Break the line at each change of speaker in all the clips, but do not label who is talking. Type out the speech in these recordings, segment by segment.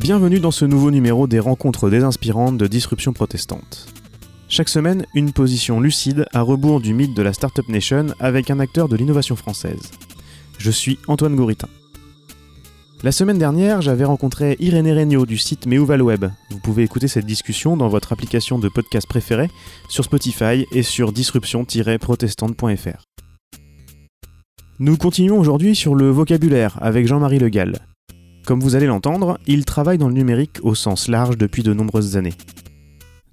Bienvenue dans ce nouveau numéro des rencontres désinspirantes de Disruption Protestante. Chaque semaine, une position lucide à rebours du mythe de la Startup Nation avec un acteur de l'innovation française. Je suis Antoine Gouritin. La semaine dernière, j'avais rencontré Irénée Regnault du site Web. Vous pouvez écouter cette discussion dans votre application de podcast préférée, sur Spotify et sur disruption-protestante.fr. Nous continuons aujourd'hui sur le vocabulaire avec Jean-Marie Le Gall. Comme vous allez l'entendre, il travaille dans le numérique au sens large depuis de nombreuses années.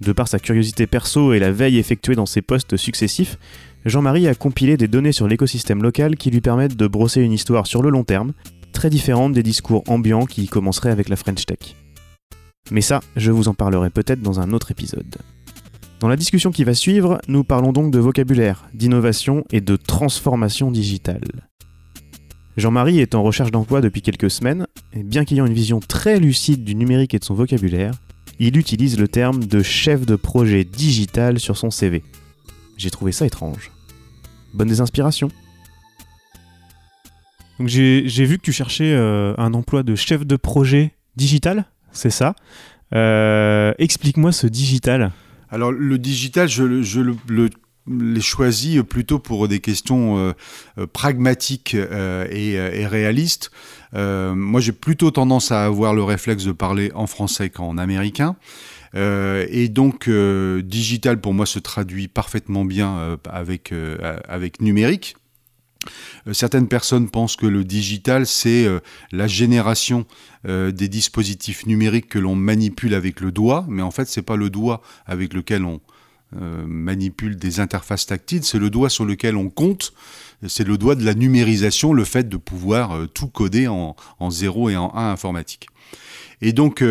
De par sa curiosité perso et la veille effectuée dans ses postes successifs, Jean-Marie a compilé des données sur l'écosystème local qui lui permettent de brosser une histoire sur le long terme très différente des discours ambiants qui commenceraient avec la French Tech. Mais ça, je vous en parlerai peut-être dans un autre épisode. Dans la discussion qui va suivre, nous parlons donc de vocabulaire, d'innovation et de transformation digitale. Jean-Marie est en recherche d'emploi depuis quelques semaines, et bien qu'ayant une vision très lucide du numérique et de son vocabulaire, il utilise le terme de chef de projet digital sur son CV. J'ai trouvé ça étrange. Bonne des inspirations donc j'ai vu que tu cherchais euh, un emploi de chef de projet digital, c'est ça? Euh, explique-moi ce digital.
Alors le digital, je, je le, l'ai choisi plutôt pour des questions euh, pragmatiques et, réalistes. moi, j'ai plutôt tendance à avoir le réflexe de parler en français qu'en américain. et donc, digital pour moi se traduit parfaitement bien avec, avec numérique. Euh, certaines personnes pensent que le digital, c'est euh, la génération euh, des dispositifs numériques que l'on manipule avec le doigt, mais en fait, c'est pas le doigt avec lequel on manipule des interfaces tactiles, c'est le doigt sur lequel on compte, c'est le doigt de la numérisation, le fait de pouvoir tout coder en, en 0 et en 1 informatique. Et donc,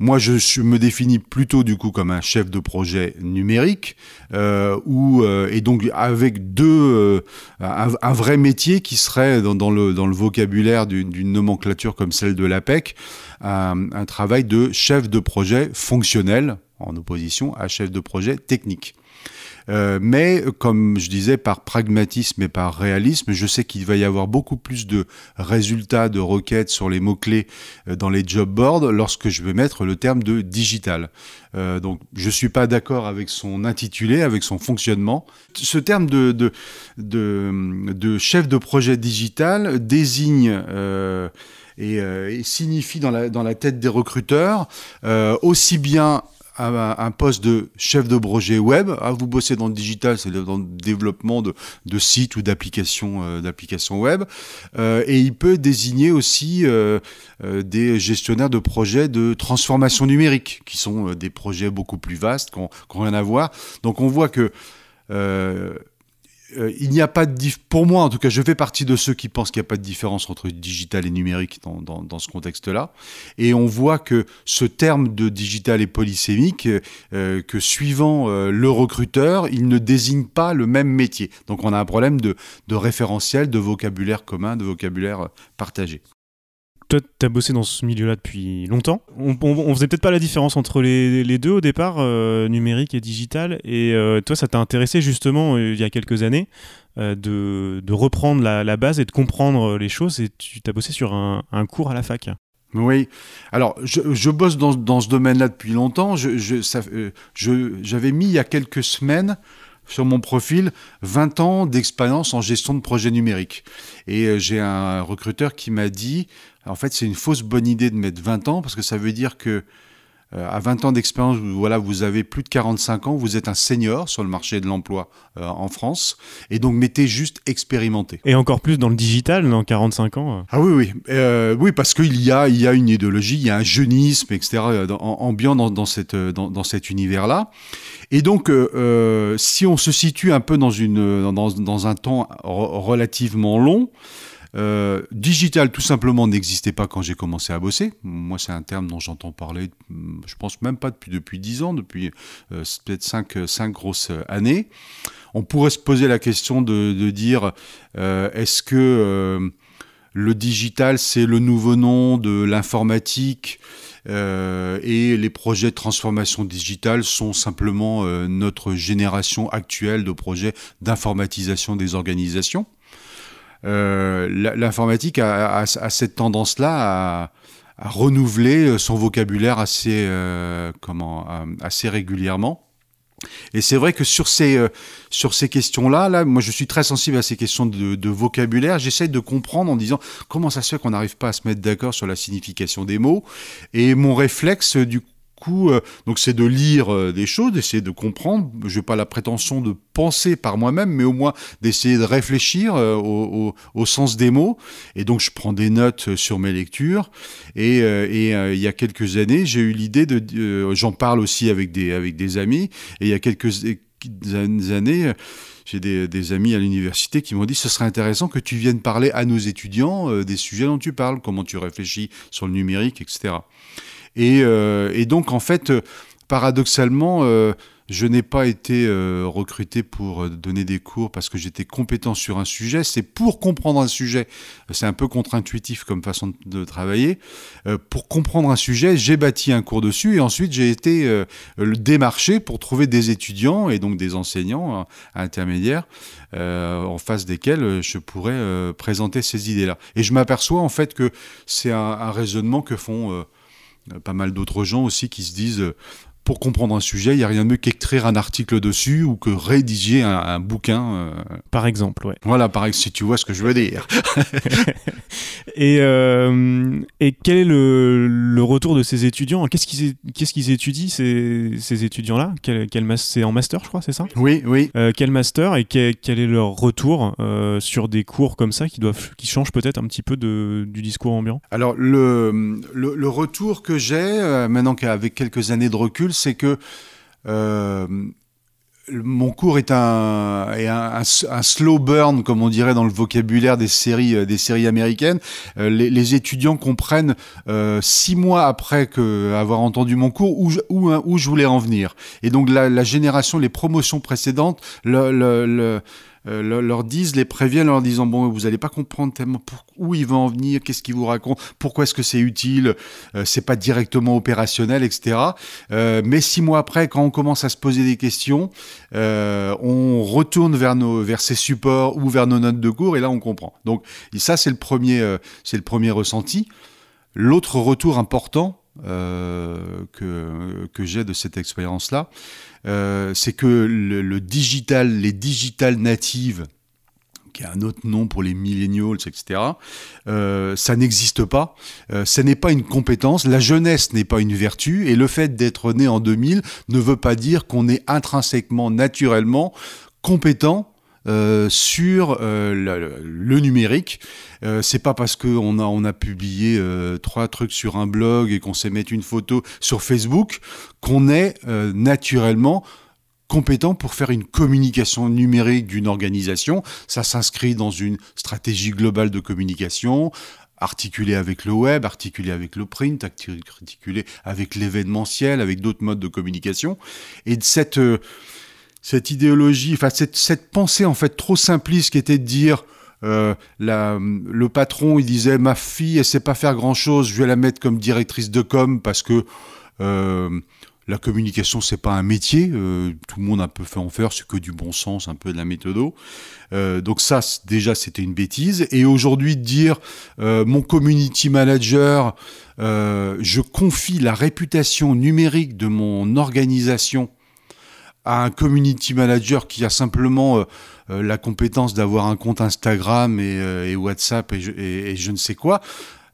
moi, je, me définis plutôt du coup comme un chef de projet numérique, euh, euh et donc avec deux, euh, un, vrai métier qui serait dans, le, dans le vocabulaire d'une nomenclature comme celle de l'APEC, un travail de chef de projet fonctionnel en opposition à chef de projet technique. Euh, mais comme je disais, par pragmatisme et par réalisme, je sais qu'il va y avoir beaucoup plus de résultats de requêtes sur les mots-clés euh, dans les job boards lorsque je vais mettre le terme de digital. Euh, donc je ne suis pas d'accord avec son intitulé, avec son fonctionnement. Ce terme de, chef de projet digital désigne... et, signifie dans la tête des recruteurs aussi bien un, poste de chef de projet web. Ah, vous bossez dans le digital, c'est dans le développement de, sites ou d'applications euh, d'applications web. Euh, et il peut désigner aussi euh, des gestionnaires de projets de transformation numérique, qui sont des projets beaucoup plus vastes, qui n'ont rien à voir. Donc on voit que euh, il n'y a pas de pour moi en tout cas, je fais partie de ceux qui pensent qu'il n'y a pas de différence entre digital et numérique dans, dans, ce contexte-là. Et on voit que ce terme de digital est polysémique, euh, que suivant euh, le recruteur, il ne désigne pas le même métier. Donc on a un problème de, de référentiel, de vocabulaire commun, de vocabulaire partagé
toi, tu as bossé dans ce milieu-là depuis longtemps. On, on, faisait peut-être pas la différence entre les, deux au départ, euh, numérique et digital. Et euh, toi, ça t'a intéressé justement euh, il y a quelques années de, reprendre la, base et de comprendre les choses. Et tu t'as bossé sur un, cours à la fac.
Oui, alors je, bosse dans, ce domaine-là depuis longtemps. J'avais mis il y a quelques semaines sur mon profil 20 ans d'expérience en gestion de projets numériques. Et j'ai un recruteur qui m'a dit en fait, c'est une fausse bonne idée de mettre 20 ans parce que ça veut dire que euh, à 20 ans d'expérience, voilà, vous avez plus de 45 ans, vous êtes un senior sur le marché de l'emploi euh, en France, et donc mettez juste expérimenté.
Et encore plus dans le digital, dans 45 ans euh.
Ah oui, oui, oui, parce qu'il y a, il y a une idéologie, il y a un jeunisme, etc., ambiant dans, cette, dans, cet univers-là. Et donc, si on se situe un peu dans, une, dans, dans un temps relativement long, euh, digital, tout simplement, n'existait pas quand j'ai commencé à bosser. Moi, c'est un terme dont j'entends parler, je pense même pas depuis, depuis 10 ans, depuis euh, peut-être 5, 5 grosses années. On pourrait se poser la question de, dire, euh, est-ce que le digital, c'est le nouveau nom de l'informatique et les projets de transformation digitale sont simplement notre génération actuelle de projets d'informatisation des organisations? euh, l'informatique a, cette tendance-là renouveler son vocabulaire assez, comment, assez régulièrement. Et c'est vrai que sur ces, euh, sur ces questions-là, là, moi je suis très sensible à ces questions de, de vocabulaire. J'essaie de comprendre en disant comment ça se fait qu'on n'arrive pas à se mettre d'accord sur la signification des mots. Et mon réflexe, du coup, euh, donc c'est de lire euh, des choses, d'essayer de comprendre. Je n'ai pas la prétention de penser par moi-même, mais au moins d'essayer de réfléchir euh, au, sens des mots. Et donc je prends des notes sur mes lectures. Et, il y a quelques années, j'ai eu l'idée de, j'en parle aussi avec des amis. Et il y a quelques années j'ai des, amis à l'université qui m'ont dit ce serait intéressant que tu viennes parler à nos étudiants des sujets dont tu parles, comment tu réfléchis sur le numérique, etc. Et, euh, et donc, en fait, euh, paradoxalement, euh, je n'ai pas été recruté pour donner des cours parce que j'étais compétent sur un sujet. C'est pour comprendre un sujet. C'est un peu contre-intuitif comme façon de travailler. pour comprendre un sujet, j'ai bâti un cours dessus et ensuite j'ai été démarché pour trouver des étudiants et donc des enseignants intermédiaires en face desquels je pourrais présenter ces idées-là. Et je m'aperçois en fait que c'est un, raisonnement que font pas mal d'autres gens aussi qui se disent euh, pour comprendre un sujet, il n'y a rien de mieux qu'écrire un article dessus ou que rédiger un, bouquin. Euh.
Par exemple, ouais.
Voilà, par exemple, si tu vois ce que je veux dire.
et, euh, et quel est le, le, retour de ces étudiants? Qu'est-ce qu'ils qu'est-ce qu'ils étudient, ces, ces étudiants-là? Quel, quel C'est en master, je crois, c'est ça?
Oui, oui.
Euh, quel master et quel, quel est leur retour sur des cours comme ça qui, doivent, qui changent peut-être un petit peu de, du discours ambiant?
Alors, le, le, le retour que j'ai, maintenant qu'avec quelques années de recul, c'est que euh, mon cours est, un, un, slow burn, comme on dirait dans le vocabulaire des séries, euh, des séries américaines. Euh, les, étudiants comprennent six mois après que, avoir entendu mon cours où je, où, où je voulais en venir. Et donc la, génération, les promotions précédentes, le euh, leur disent, les préviennent en leur disant bon, vous n'allez pas comprendre tellement où il va en venir, qu'est-ce qu'il vous raconte, pourquoi est-ce que c'est utile, euh, c'est pas directement opérationnel, etc. Euh, mais six mois après, quand on commence à se poser des questions, on retourne vers nos, vers ces supports ou vers nos notes de cours et là on comprend. Donc ça c'est le premier, c'est le premier ressenti. L'autre retour important que, que j'ai de cette expérience-là, euh, c'est que le, digital, les digital natives, qui est un autre nom pour les millennials, etc. Euh, ça n'existe pas. Euh, ça n'est pas une compétence. La jeunesse n'est pas une vertu. Et le fait d'être né en 2000 ne veut pas dire qu'on est intrinsèquement, naturellement compétent euh, sur euh, le, numérique. Euh, c'est pas parce qu'on a, on a publié euh, trois trucs sur un blog et qu'on sait mettre une photo sur Facebook qu'on est naturellement compétent pour faire une communication numérique d'une organisation. Ça s'inscrit dans une stratégie globale de communication, articulée avec le web, articulée avec le print, articulée avec l'événementiel, avec d'autres modes de communication. Et de cette cette idéologie, enfin cette, cette, pensée en fait trop simpliste qui était de dire euh, le patron il disait ma fille elle sait pas faire grand chose, je vais la mettre comme directrice de com parce que euh, la communication c'est pas un métier, euh, tout le monde a un peu fait en faire, c'est que du bon sens, un peu de la méthodo. Donc ça déjà c'était une bêtise. Et aujourd'hui dire mon community manager, je confie la réputation numérique de mon organisation à un community manager qui a simplement euh, euh, la compétence d'avoir un compte Instagram et, euh, WhatsApp et je, ne sais quoi,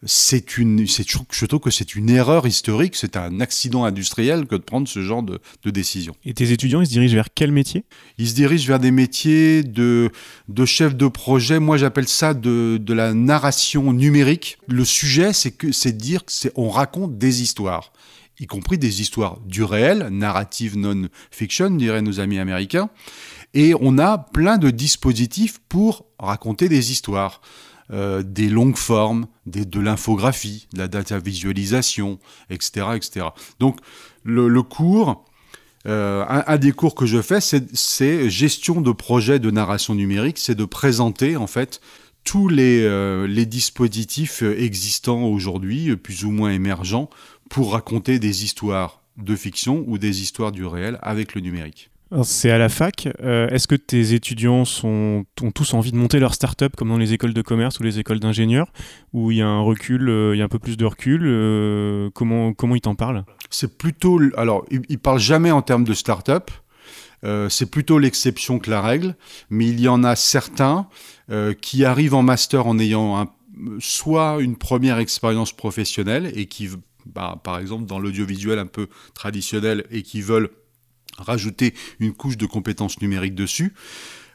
c'est une, je trouve que c'est une erreur historique, c'est un accident industriel que de prendre ce genre de, de, décision.
Et tes étudiants, ils se dirigent vers quel métier?
Ils se dirigent vers des métiers de, de chef de projet. Moi, j'appelle ça de, de, la narration numérique. Le sujet, c'est que c'est dire qu'on raconte des histoires y compris des histoires du réel, narrative non-fiction, diraient nos amis américains. Et on a plein de dispositifs pour raconter des histoires. Euh, des longues formes, de l'infographie, de la data visualisation, etc. etc. Donc le, cours, euh, un, des cours que je fais, c'est gestion de projet de narration numérique, c'est de présenter en fait tous les, euh, les dispositifs existants aujourd'hui, plus ou moins émergents, pour raconter des histoires de fiction ou des histoires du réel avec le numérique.
C'est à la fac. Euh, est-ce que tes étudiants sont, ont tous envie de monter leur start-up comme dans les écoles de commerce ou les écoles d'ingénieurs Ou il y a un recul, euh, il y a un peu plus de recul euh, comment, comment ils t'en parlent?
C'est plutôt. Alors, ils ne parlent jamais en termes de start-up. c'est plutôt l'exception que la règle. Mais il y en a certains qui arrivent en master en ayant soit une première expérience professionnelle et qui, bah, par exemple, dans l'audiovisuel un peu traditionnel et qui veulent rajouter une couche de compétences numériques dessus.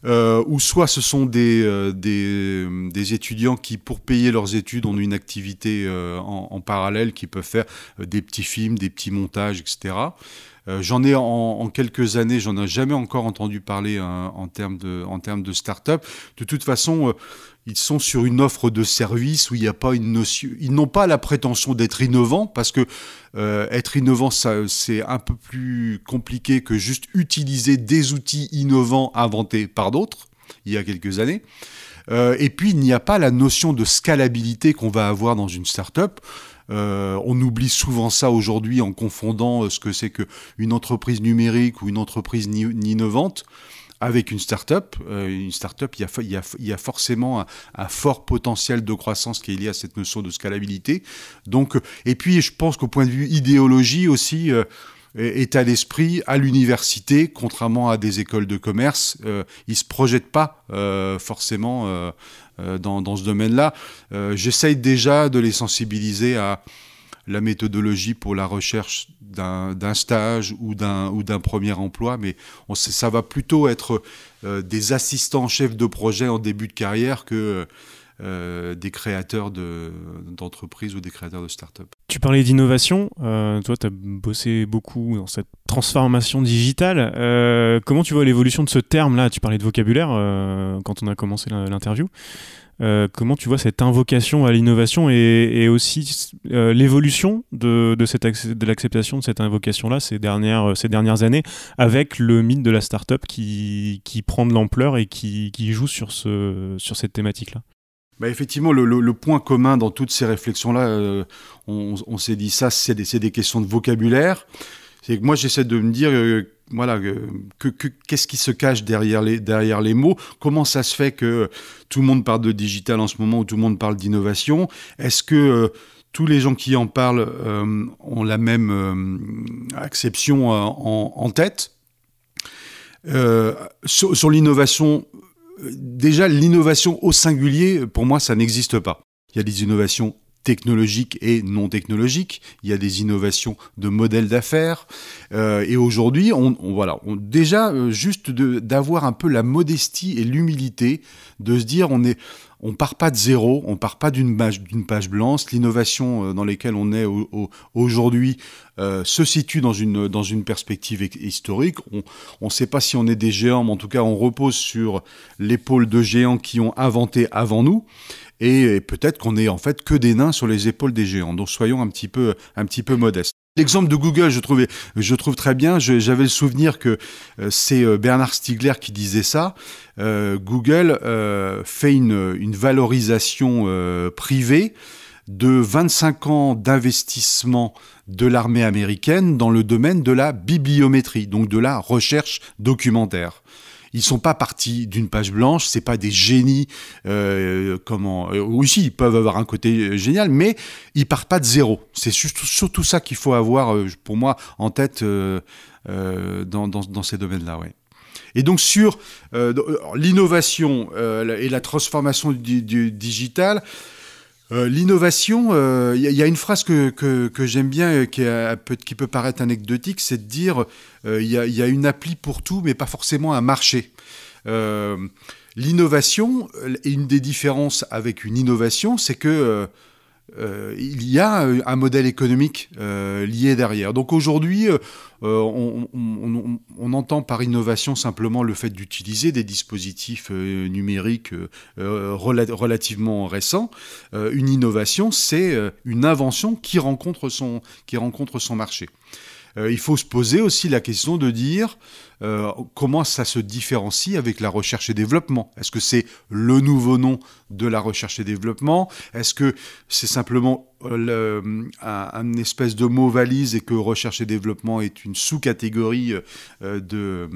Euh, ou soit ce sont des, euh, des, étudiants qui, pour payer leurs études, ont une activité euh, en, parallèle, qui peuvent faire des petits films, des petits montages, etc. j'en ai en, quelques années, j'en ai jamais encore entendu parler hein, en termes de, en termes de start-up. De toute façon, ils sont sur une offre de service où il n'y a pas une notion. Ils n'ont pas la prétention d'être innovants parce que euh, être innovant, c'est un peu plus compliqué que juste utiliser des outils innovants inventés par d'autres il y a quelques années. Euh, et puis il n'y a pas la notion de scalabilité qu'on va avoir dans une startup. Euh, on oublie souvent ça aujourd'hui en confondant ce que c'est qu'une entreprise numérique ou une entreprise innovante avec une start-up. Euh, une start-up, il y a, forcément un, fort potentiel de croissance qui est lié à cette notion de scalabilité. Donc, euh, et puis, je pense qu'au point de vue idéologie aussi, euh, état d'esprit, à l'université, contrairement à des écoles de commerce, euh, ils ne se projettent pas euh, forcément dans, dans, ce domaine-là. J'essaye déjà de les sensibiliser à la méthodologie pour la recherche d'un stage ou d'un premier emploi, mais ça va plutôt être euh, des assistants chefs de projet en début de carrière que euh, des créateurs d'entreprises ou des créateurs de start-up.
Tu parlais d'innovation, euh, toi tu as bossé beaucoup dans cette transformation digitale. comment tu vois l'évolution de ce terme-là? Tu parlais de vocabulaire quand on a commencé l'interview. Euh, comment tu vois cette invocation à l'innovation et, aussi euh, l'évolution de, l'acceptation de cette invocation-là ces dernières, années avec le mythe de la start-up qui, prend de l'ampleur et qui, joue sur cette thématique-là?
Bah effectivement, le, point commun dans toutes ces réflexions-là, euh, on, s'est dit ça, c'est des, questions de vocabulaire. C'est que moi, j'essaie de me dire voilà, qu'est-ce qui se cache derrière les, mots? Comment ça se fait que tout le monde parle de digital en ce moment ou tout le monde parle d'innovation? Est-ce que euh, tous les gens qui en parlent euh, ont la même euh, acception en, tête? Sur l'innovation, déjà l'innovation au singulier, pour moi, ça n'existe pas. Il y a des innovations technologiques et non technologiques. Il y a des innovations de modèles d'affaires. Euh, et aujourd'hui, on, voilà, déjà euh, juste d'avoir un peu la modestie et l'humilité de se dire on est on part pas de zéro, on part pas d'une page, blanche. L'innovation euh, dans laquelle on est aujourd'hui euh, se situe dans une, dans une perspective historique. On ne sait pas si on est des géants, mais en tout cas, on repose sur l'épaule de géants qui ont inventé avant nous et, peut-être qu'on est en fait que des nains sur les épaules des géants. Donc soyons un petit peu, un petit peu modestes. L'exemple de Google, je, trouvais, trouve très bien. J'avais le souvenir que euh, c'est euh, Bernard Stiegler qui disait ça. Euh, Google fait une, une valorisation privée de 25 ans d'investissement de l'armée américaine dans le domaine de la bibliométrie, donc de la recherche documentaire. Ils sont pas partis d'une page blanche, c'est pas des génies. Euh, comment euh, aussi ils peuvent avoir un côté euh, génial, mais ils partent pas de zéro. C'est surtout, ça qu'il faut avoir euh, pour moi en tête dans, dans, ces domaines-là. Ouais. Et donc sur l'innovation et la transformation du digital, euh, l'innovation, il euh, y, a une phrase que, que, j'aime bien, euh, qui, qui, peut paraître anecdotique, c'est de dire il y, y, a une appli pour tout, mais pas forcément un marché. L'innovation, une des différences avec une innovation, c'est que euh, il y a un modèle économique euh, lié derrière. Donc aujourd'hui, euh, on, entend par innovation simplement le fait d'utiliser des dispositifs numériques relativement récents. une innovation, c'est une invention qui rencontre son marché. Il faut se poser aussi la question de dire comment ça se différencie avec la recherche et développement. Est-ce que c'est le nouveau nom de la recherche et développement? Est-ce que c'est simplement un, espèce de mot valise et que recherche et développement est une sous-catégorie de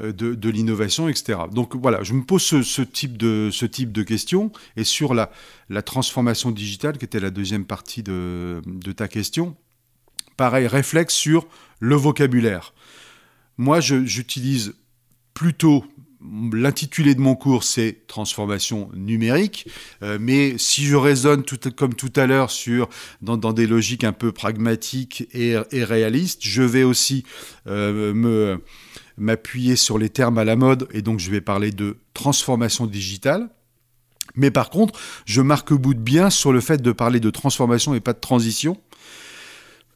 euh, de, l'innovation, etc. Donc voilà, je me pose ce, type, de, ce type de questions. Et sur la, la transformation digitale, qui était la deuxième partie de, ta question, pareil, réflexe sur le vocabulaire. Moi, j'utilise plutôt L'intitulé de mon cours, c'est transformation numérique, euh, mais si je raisonne comme tout à l'heure sur dans, des logiques un peu pragmatiques et, réalistes, je vais aussi euh, m'appuyer sur les termes à la mode et donc je vais parler de transformation digitale. Mais par contre, je marque bout de bien sur le fait de parler de transformation et pas de transition.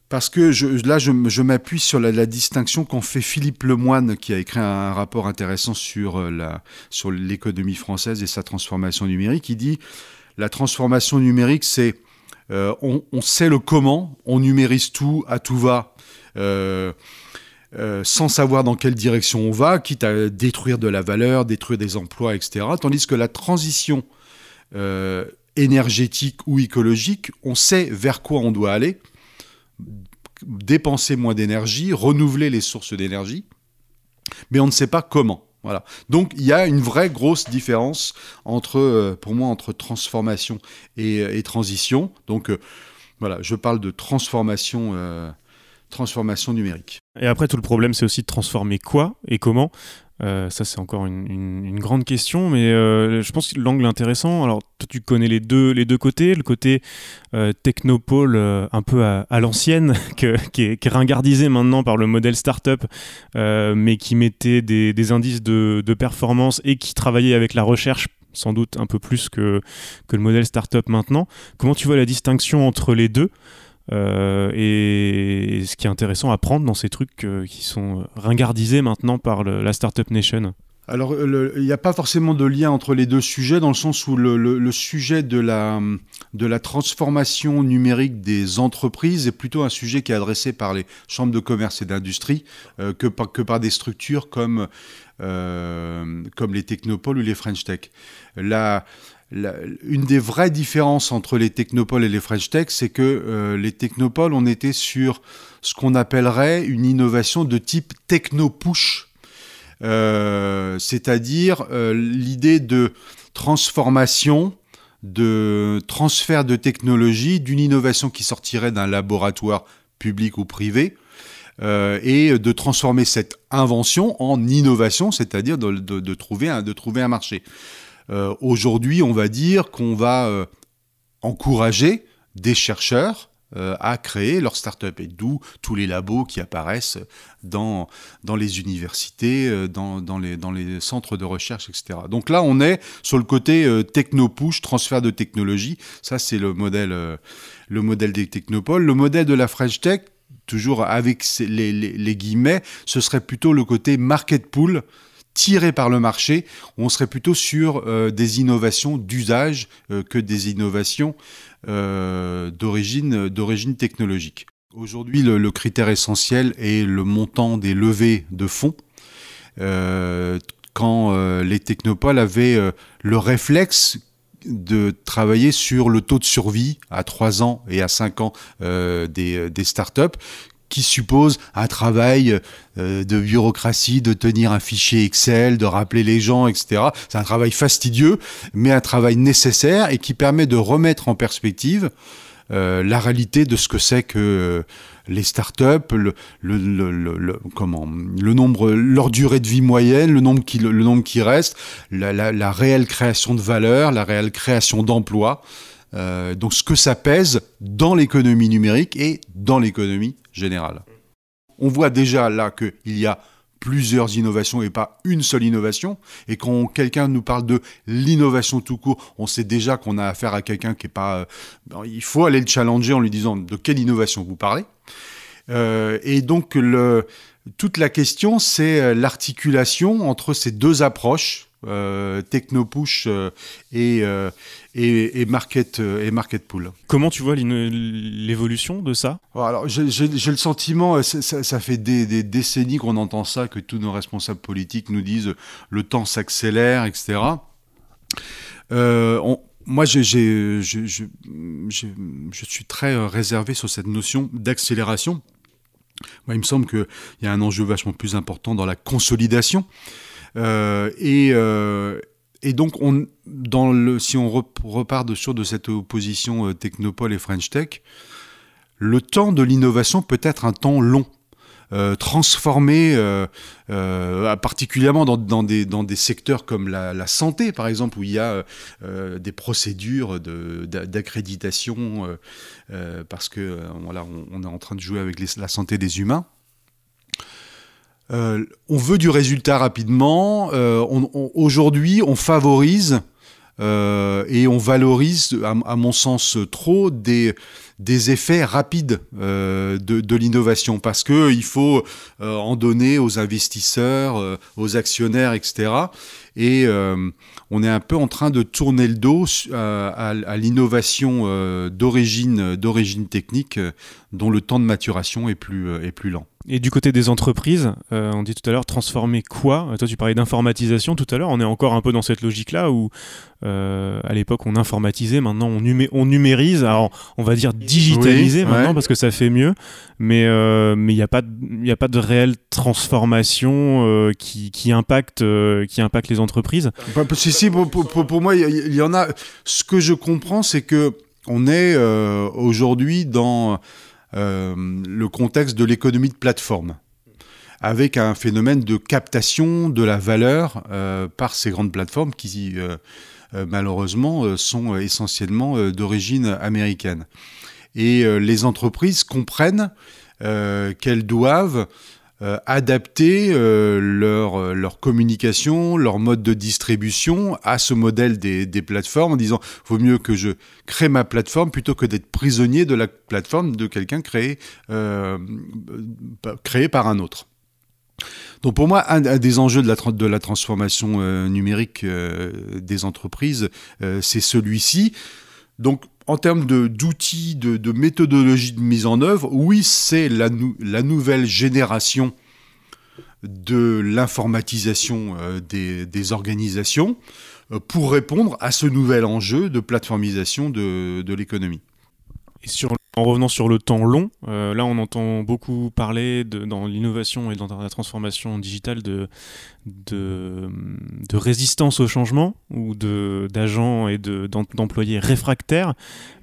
Parce que là, je, m'appuie sur la, distinction qu'en fait Philippe Lemoine, qui a écrit un, rapport intéressant sur, euh, sur l'économie française et sa transformation numérique. Il dit la transformation numérique, c'est euh, on, sait le comment, on numérise tout à tout va. Euh, sans savoir dans quelle direction on va, quitte à détruire de la valeur, détruire des emplois, etc. Tandis que la transition énergétique ou écologique, on sait vers quoi on doit aller, dépenser moins d'énergie, renouveler les sources d'énergie, mais on ne sait pas comment. Voilà. Donc il y a une vraie grosse différence entre, euh, pour moi, entre transformation et, transition. Donc voilà, je parle de transformation transformation numérique.
Et après, tout le problème, c'est aussi de transformer quoi et comment? Euh, ça, c'est encore une, grande question, mais euh, je pense que l'angle intéressant. Alors, toi, tu connais les deux, côtés. Le côté euh, technopole, un peu à, l'ancienne, qui, est, ringardisé maintenant par le modèle startup, mais qui mettait des, indices de, de, performance et qui travaillait avec la recherche sans doute un peu plus que, que le modèle startup maintenant. Comment tu vois la distinction entre les deux? Euh, et ce qui est intéressant à prendre dans ces trucs euh, qui sont ringardisés maintenant par la Startup Nation
alors, il n'y a pas forcément de lien entre les deux sujets, dans le sens où le, sujet de la, transformation numérique des entreprises est plutôt un sujet qui est adressé par les chambres de commerce et d'industrie euh, que, par, des structures comme, comme les technopoles ou les French Tech. La, une des vraies différences entre les technopoles et les French Tech, c'est que euh, les technopoles, on était sur ce qu'on appellerait une innovation de type techno-push, euh, c'est-à-dire euh, l'idée de transformation, de transfert de technologie, d'une innovation qui sortirait d'un laboratoire public ou privé, et de transformer cette invention en innovation, c'est-à-dire de, trouver de trouver un marché. Euh, aujourd'hui, on va dire qu'on va euh, encourager des chercheurs euh, à créer leur start-up. Et d'où tous les labos qui apparaissent dans, dans les universités, dans, dans, les, dans les centres de recherche, etc. Donc là, on est sur le côté techno-push, transfert de technologie. Ça, c'est le modèle, le modèle des technopoles. Le modèle de la French Tech, toujours avec les guillemets, ce serait plutôt le côté market pool, tiré par le marché, on serait plutôt sur euh, des innovations d'usage euh, que des innovations euh, d'origine technologique. Aujourd'hui, le, critère essentiel est le montant des levées de fonds. quand les technopoles avaient le réflexe de travailler sur le taux de survie à 3 ans et à 5 ans des, des startups qui suppose un travail euh, de bureaucratie, de tenir un fichier Excel, de rappeler les gens, etc. C'est un travail fastidieux, mais un travail nécessaire et qui permet de remettre en perspective euh, la réalité de ce que c'est que euh, les startups, le, nombre, leur durée de vie moyenne, le nombre qui, le, nombre qui reste, la, réelle création de valeur, la réelle création d'emplois. Euh, donc ce que ça pèse dans l'économie numérique et dans l'économie générale. On voit déjà là qu'il y a plusieurs innovations et pas une seule innovation. Et quand quelqu'un nous parle de l'innovation tout court, on sait déjà qu'on a affaire à quelqu'un qui est pas. Euh, il faut aller le challenger en lui disant de quelle innovation vous parlez. Euh, et donc toute la question, c'est l'articulation entre ces deux approches techno-push et, et, market, et market pool.
Comment tu vois l'évolution de ça?
Alors, j'ai le sentiment, ça, ça fait des, des décennies qu'on entend ça, que tous nos responsables politiques nous disent le temps s'accélère, etc. Euh, moi, je, suis très euh, réservé sur cette notion d'accélération. Moi, il me semble qu'il y a un enjeu vachement plus important dans la consolidation. Euh, et, donc, on, si on repart de, sur cette opposition Technopole et French Tech, le temps de l'innovation peut être un temps long. Euh, transformer, euh, euh, particulièrement dans, des, secteurs comme la, santé, par exemple, où il y a des procédures d'accréditation, parce que voilà, on, est en train de jouer avec la santé des humains. On veut du résultat rapidement. Aujourd'hui, on favorise et on valorise, à, mon sens, trop des, des effets rapides euh, de, l'innovation parce que il faut euh, en donner aux investisseurs, euh, aux actionnaires, etc. Et on est un peu en train de tourner le dos à, l'innovation d'origine d'origine technique dont le temps de maturation est plus est plus lent.
Et du côté des entreprises, on dit tout à l'heure transformer quoi? Toi, tu parlais d'informatisation tout à l'heure. On est encore un peu dans cette logique-là où, à l'époque, on informatisait, maintenant on, on numérise. Alors, on va dire digitaliser maintenant parce que ça fait mieux, mais euh, mais il n'y a pas il a pas de réelle transformation euh, qui, qui impacte euh, qui impacte les entreprises.
Bah, si, si pour, pour, moi il y, en a. Ce que je comprends c'est que on est aujourd'hui dans le contexte de l'économie de plateforme avec un phénomène de captation de la valeur par ces grandes plateformes qui malheureusement sont essentiellement d'origine américaine. Et euh, les entreprises comprennent euh, qu'elles doivent euh, adapter leur, leur, communication, leur mode de distribution à ce modèle des, des plateformes en disant vaut mieux que je crée ma plateforme plutôt que d'être prisonnier de la plateforme de quelqu'un créé, créé par un autre. Donc pour moi, un, des enjeux de la, de la transformation numérique des entreprises, c'est celui-ci. Donc en termes d'outils, de, de, méthodologie de mise en œuvre, oui, c'est la, nouvelle génération de l'informatisation euh, des, organisations euh, pour répondre à ce nouvel enjeu de plateformisation de, de l'économie.
En revenant sur le temps long, euh, là on entend beaucoup parler de, dans l'innovation et dans la transformation digitale de, résistance au changement ou d'agents et d'employés réfractaires.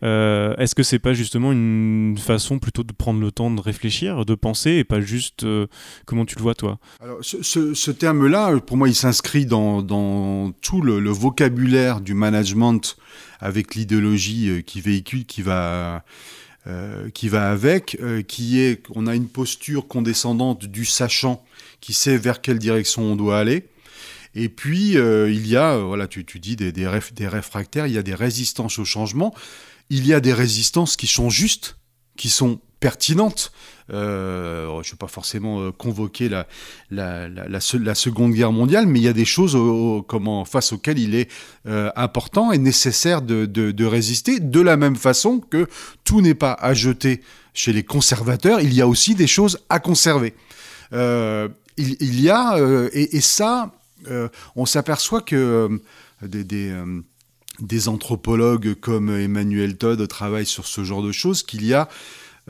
Euh, est-ce que c'est pas justement une façon plutôt de prendre le temps de réfléchir, de penser et pas juste euh, comment tu le vois toi?
Alors ce, terme-là, pour moi, il s'inscrit dans, tout le, vocabulaire du management avec l'idéologie qui véhicule, qui va euh, qui va avec, euh, qui est qu'on a une posture condescendante du sachant qui sait vers quelle direction on doit aller. Et puis, euh, il y a, voilà, tu, tu dis des, des, des, réfractaires, il y a des résistances au changement, il y a des résistances qui sont justes, qui sont pertinentes. Euh, je ne vais pas forcément euh, convoquer la, Seconde Guerre mondiale, mais il y a des choses face auxquelles il est euh, important et nécessaire de, résister, de la même façon que tout n'est pas à jeter chez les conservateurs, il y a aussi des choses à conserver. Il, y a, et, ça, on s'aperçoit que des anthropologues comme Emmanuel Todd travaillent sur ce genre de choses, qu'il y a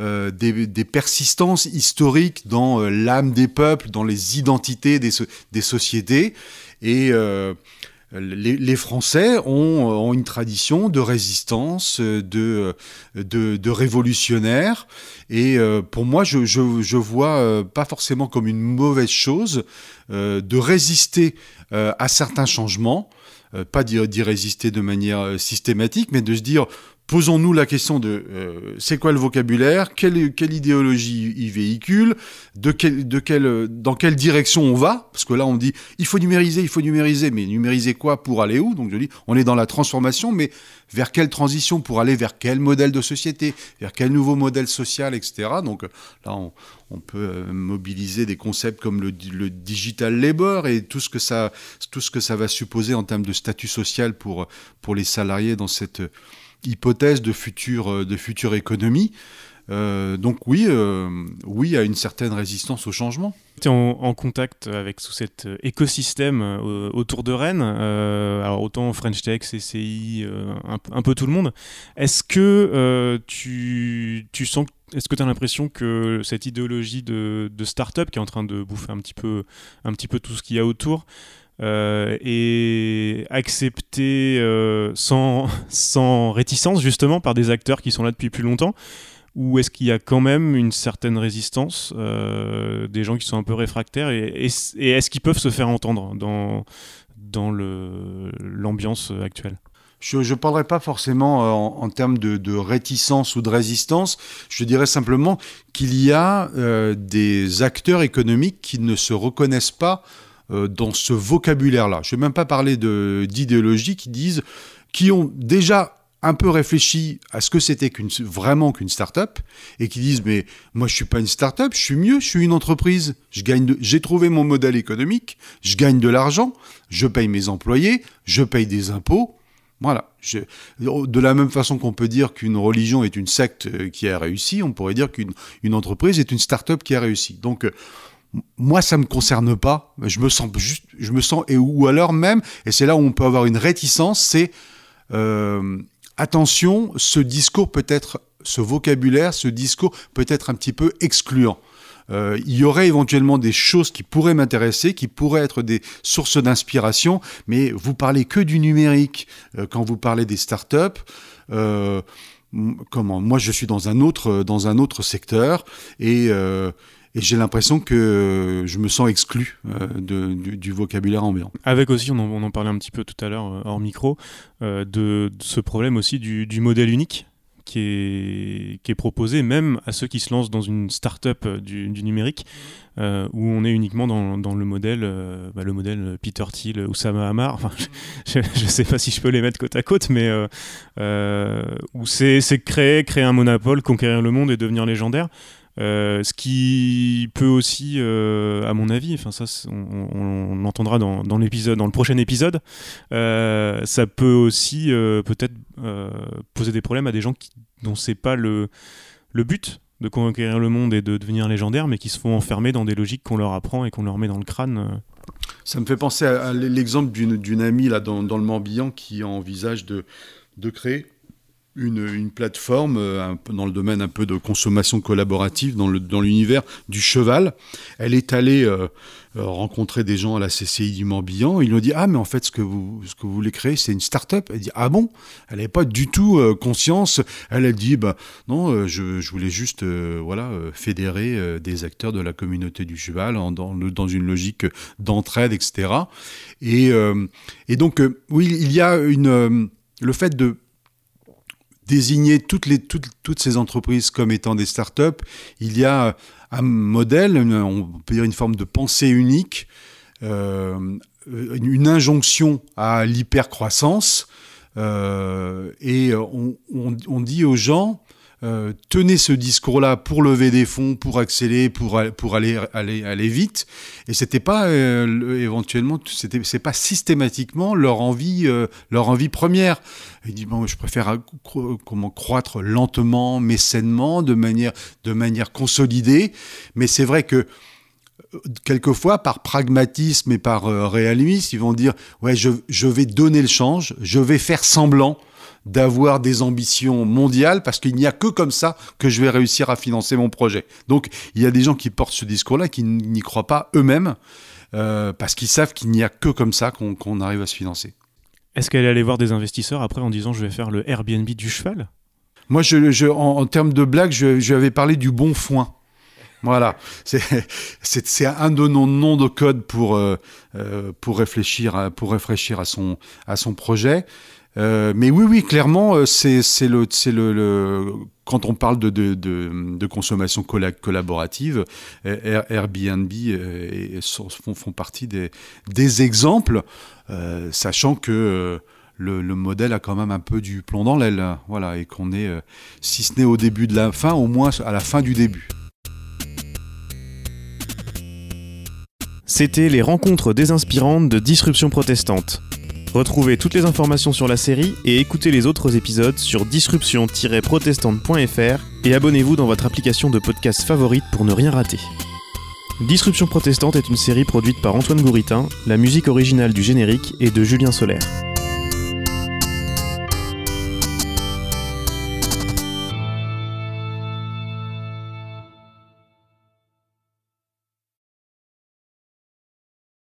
euh, des, persistances historiques dans euh, l'âme des peuples, dans les identités des, sociétés. Et euh, les, Français ont, une tradition de résistance, de, de, révolutionnaire. Et pour moi, je, je, je, vois pas forcément comme une mauvaise chose de résister à certains changements. pas d'y résister de manière systématique, mais de se dire Posons-nous la question de euh, c'est quoi le vocabulaire, quelle, quelle idéologie il véhicule, de quel, de quelle, dans quelle direction on va, parce que là on dit il faut numériser, il faut numériser, mais numériser quoi? Pour aller où? Donc je dis on est dans la transformation, mais vers quelle transition pour aller vers quel modèle de société, vers quel nouveau modèle social, etc. Donc là on, on peut euh, mobiliser des concepts comme le, le, digital labor et tout ce que ça, tout ce que ça va supposer en termes de statut social pour pour les salariés dans cette hypothèse de future, euh, de future économie. Euh, donc oui, euh, oui, a une certaine résistance au changement.
Tu es en, contact avec tout cet écosystème autour de Rennes, alors autant French Tech, CCI, un, un, peu tout le monde. Est-ce que tu, tu sens est-ce que tu as l'impression que cette idéologie de, de start-up qui est en train de bouffer un petit peu, un petit peu tout ce qu'il y a autour, euh, et accepté euh, sans, sans réticence justement par des acteurs qui sont là depuis plus longtemps. Ou est-ce qu'il y a quand même une certaine résistance euh, des gens qui sont un peu réfractaires et, est-ce qu'ils peuvent se faire entendre dans, dans l'ambiance actuelle?
Je ne parlerai pas forcément en, en termes de, de, réticence ou de résistance, je dirais simplement qu'il y a euh, des acteurs économiques qui ne se reconnaissent pas euh, dans ce vocabulaire-là. Je ne vais même pas parler d'idéologie qui disent, qui ont déjà un peu réfléchi à ce que c'était vraiment qu'une start-up et qui disent mais moi je suis pas une start-up, je suis mieux, je suis une entreprise, j'ai trouvé mon modèle économique, je gagne de l'argent, je paye mes employés, je paye des impôts, voilà. De la même façon qu'on peut dire qu'une religion est une secte euh, qui a réussi, on pourrait dire qu'une une entreprise est une start-up qui a réussi. Donc, euh, moi, ça me concerne pas. Je me sens juste, je me sens, et ou alors même, et c'est là où on peut avoir une réticence, c'est euh, attention, ce discours peut être, ce vocabulaire, ce discours peut être un petit peu excluant. Euh, il y aurait éventuellement des choses qui pourraient m'intéresser, qui pourraient être des sources d'inspiration, mais vous parlez que du numérique euh, quand vous parlez des startups. Comment? Moi, je suis dans un autre dans un autre secteur et et j'ai l'impression que je me sens exclu euh, de, du, du, vocabulaire ambiant.
Avec aussi, on en, on en, parlait un petit peu tout à l'heure euh, hors micro, euh, de, de, ce problème aussi du, du modèle unique qui est, qui est, proposé même à ceux qui se lancent dans une start-up du, du numérique, euh, où on est uniquement dans, dans le modèle euh, bah, le modèle Peter Thiel ou Sam Hamar. Enfin, je ne sais pas si je peux les mettre côte à côte, mais euh, où c'est créer, créer un monopole, conquérir le monde et devenir légendaire. Euh, ce qui peut aussi, euh, à mon avis, enfin ça, on, on, entendra dans, l'épisode, dans le prochain épisode, euh, ça peut aussi peut-être poser des problèmes à des gens qui, dont c'est pas le, but de conquérir le monde et de devenir légendaire, mais qui se font enfermer dans des logiques qu'on leur apprend et qu'on leur met dans le crâne.
Ça me fait penser à, l'exemple d'une amie là dans, dans le Morbihan qui envisage de créer une, une, plateforme euh, dans le domaine un peu de consommation collaborative dans, le, dans l'univers du cheval. Elle est allée euh, euh, rencontrer des gens à la CCI du Morbihan. Ils lui ont dit Ah, mais en fait, ce que vous, ce que vous voulez créer, c'est une start-up. Elle dit Ah bon? Elle n'avait pas du tout euh, conscience. Elle a dit bah, Non, euh, je, je, voulais juste voilà, fédérer des acteurs de la communauté du cheval en, dans, le, dans une logique d'entraide, etc. Et, et donc, oui, il y a une, le fait de désigner toutes, ces entreprises comme étant des startups, il y a un modèle, on peut dire une forme de pensée unique, euh, une injonction à l'hypercroissance, euh, et on, dit aux gens, euh, tenez ce discours-là pour lever des fonds, pour accélérer, pour, pour aller, aller, aller vite. Et c'était pas euh, éventuellement, c'était c'est pas systématiquement leur envie, euh, leur envie première. Il dit bon, je préfère comment croître lentement, mais sainement, de manière, de manière consolidée. Mais c'est vrai que quelquefois, par pragmatisme et par euh, réalisme, ils vont dire ouais, je, je vais donner le change, je vais faire semblant d'avoir des ambitions mondiales parce qu'il n'y a que comme ça que je vais réussir à financer mon projet. Donc il y a des gens qui portent ce discours-là qui n'y croient pas eux-mêmes euh, parce qu'ils savent qu'il n'y a que comme ça qu'on qu arrive à se financer.
Est-ce qu'elle est allée voir des investisseurs après en disant je vais faire le Airbnb du cheval?
Moi, je, je, en, en, termes de blague, je, je avais parlé du bon foin. Voilà, c'est un de nos noms de code pour, euh, pour, réfléchir à, pour réfléchir à son, à son projet. Mais oui, oui, clairement, c'est le, quand on parle de, consommation collaborative, Airbnb font, partie des, exemples, sachant que le, modèle a quand même un peu du plomb dans l'aile, voilà, et qu'on est, si ce n'est au début de la fin, au moins à la fin du début.
C'était les rencontres désinspirantes de Disruption Protestante. Retrouvez toutes les informations sur la série et écoutez les autres épisodes sur disruption-protestante.fr et abonnez-vous dans votre application de podcast favorite pour ne rien rater. Disruption Protestante est une série produite par Antoine Gouritin, la musique originale du générique est de Julien Solaire.